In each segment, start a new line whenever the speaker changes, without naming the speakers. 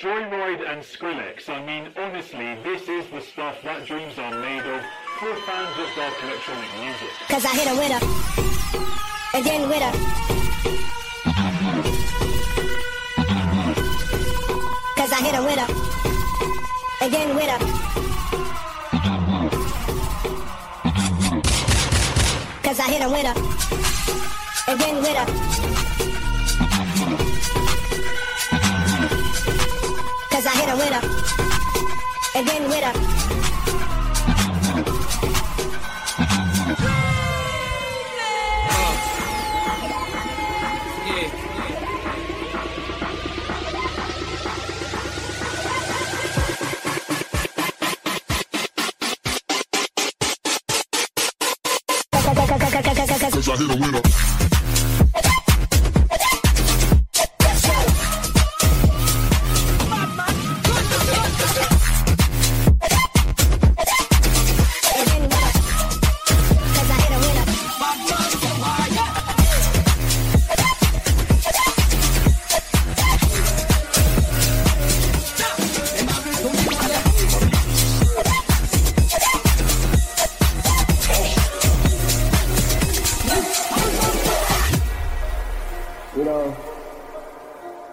Joyryde and Skrillex, I mean, honestly, this is the stuff that dreams are made of for fans of dark electronic music.
Cause I hit a with her, again with her. Cause I hit a with her, again with her. Cause I hit a with her, again with her. I hit a with her, again with her.
Cause I hit a winner.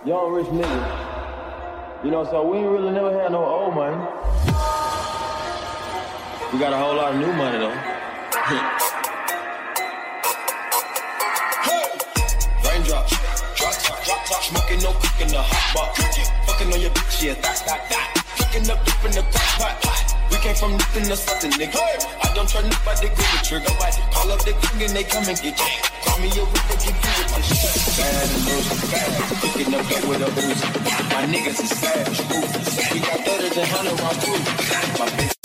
Young rich nigga. You know, so we ain't really never had no old money. We got a whole lot of new money though.
Raindrop, drop top, drop smoking no cook in the hot pot. Fucking on your bitch, yeah, that, that, that. Cooking up dip in the crock pot. We came from nothing to something, nigga. I don't try nobody, go the trigger. Call up the gang and they come and get you. Call me a whip, give you with this shit. Bad and loose, bad. Cooking up that with a booze. My niggas is savage, ruthless. We got and hundred round crew. My. Bitch,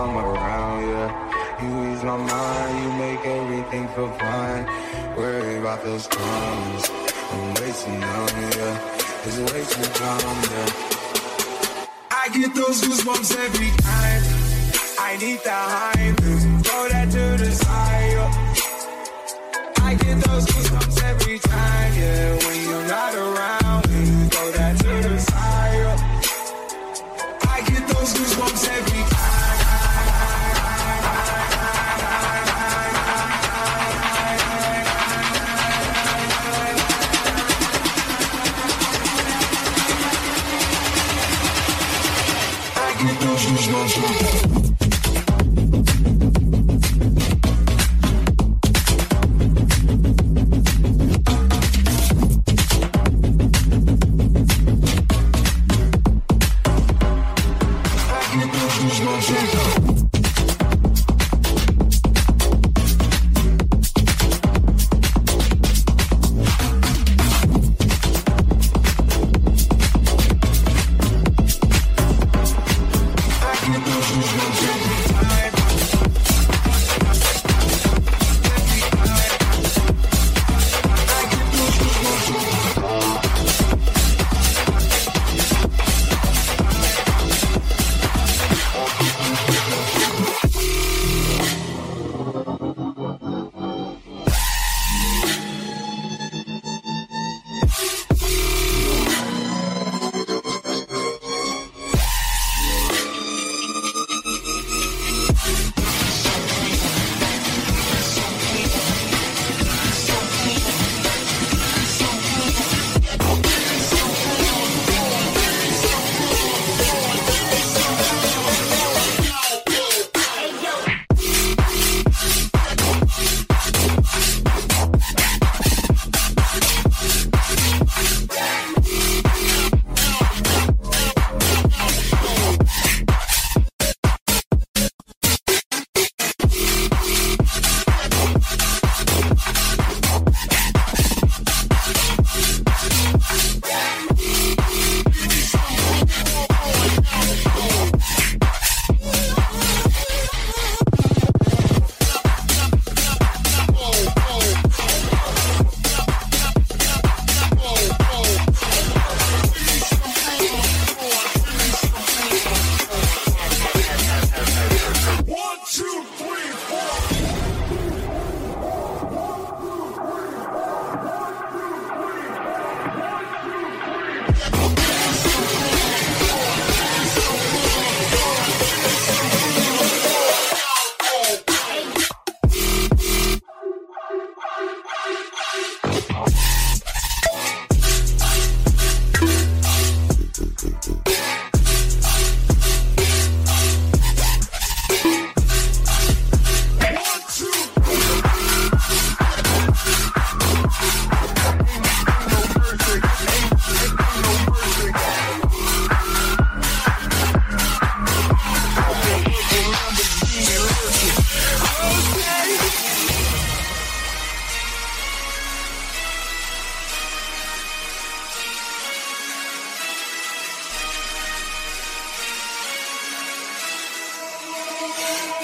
come around, yeah. You ease my mind, you make everything feel fine. Worry about those crumbs. I'm way too yeah. It's too dumb, yeah. I get those goosebumps every time. I need the high, Throw that to the side. yeah. I get those goosebumps every time, yeah. I get those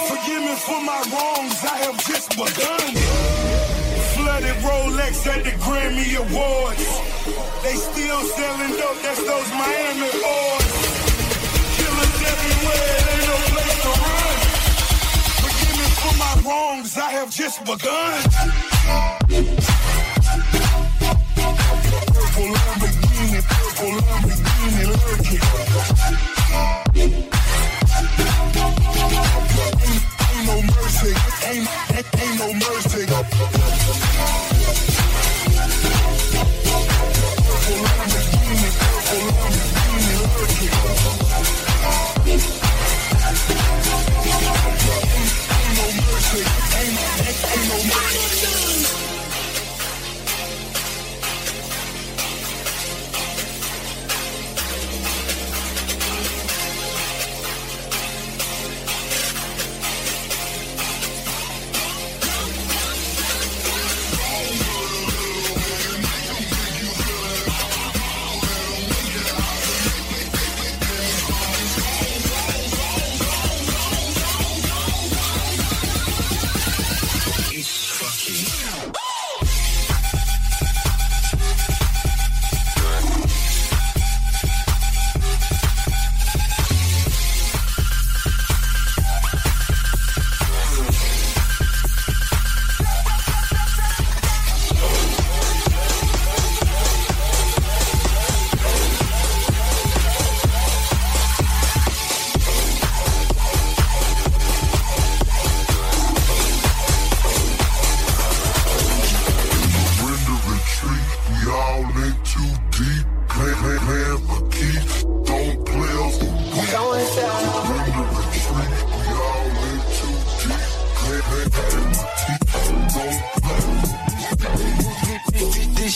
Forgive me for my wrongs, I have just begun. Flooded Rolex at the Grammy Awards. They still selling dope, that's those Miami boys. Killers everywhere, ain't no place to run. Forgive me for my wrongs, I have just begun.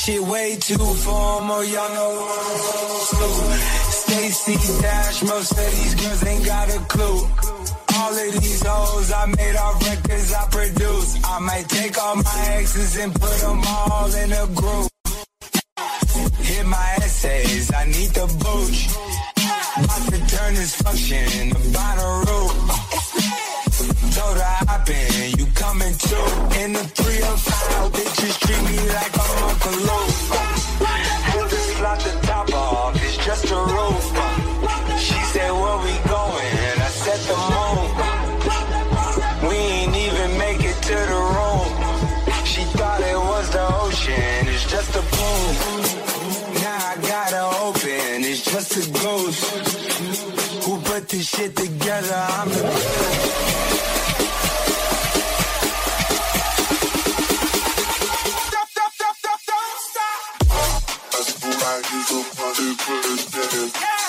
Shit way too formal, y'all know slow. Stacey Dash, most of these girls ain't got a clue. All of these hoes I made off records I produce. I might take all my exes and put them all in a group. Hit my essays, I need the booch. About to turn this function into Bonnaroo. Told her hop in, you coming too. In the 305, Luke. Had to slot the top off, it's just a roof. She said, where we going? And I said the moon. We ain't even make it to the room. She thought it was the ocean, it's just a boom. Now I gotta open, it's just a ghost. Who put this shit together? I'm the somebody put a damn.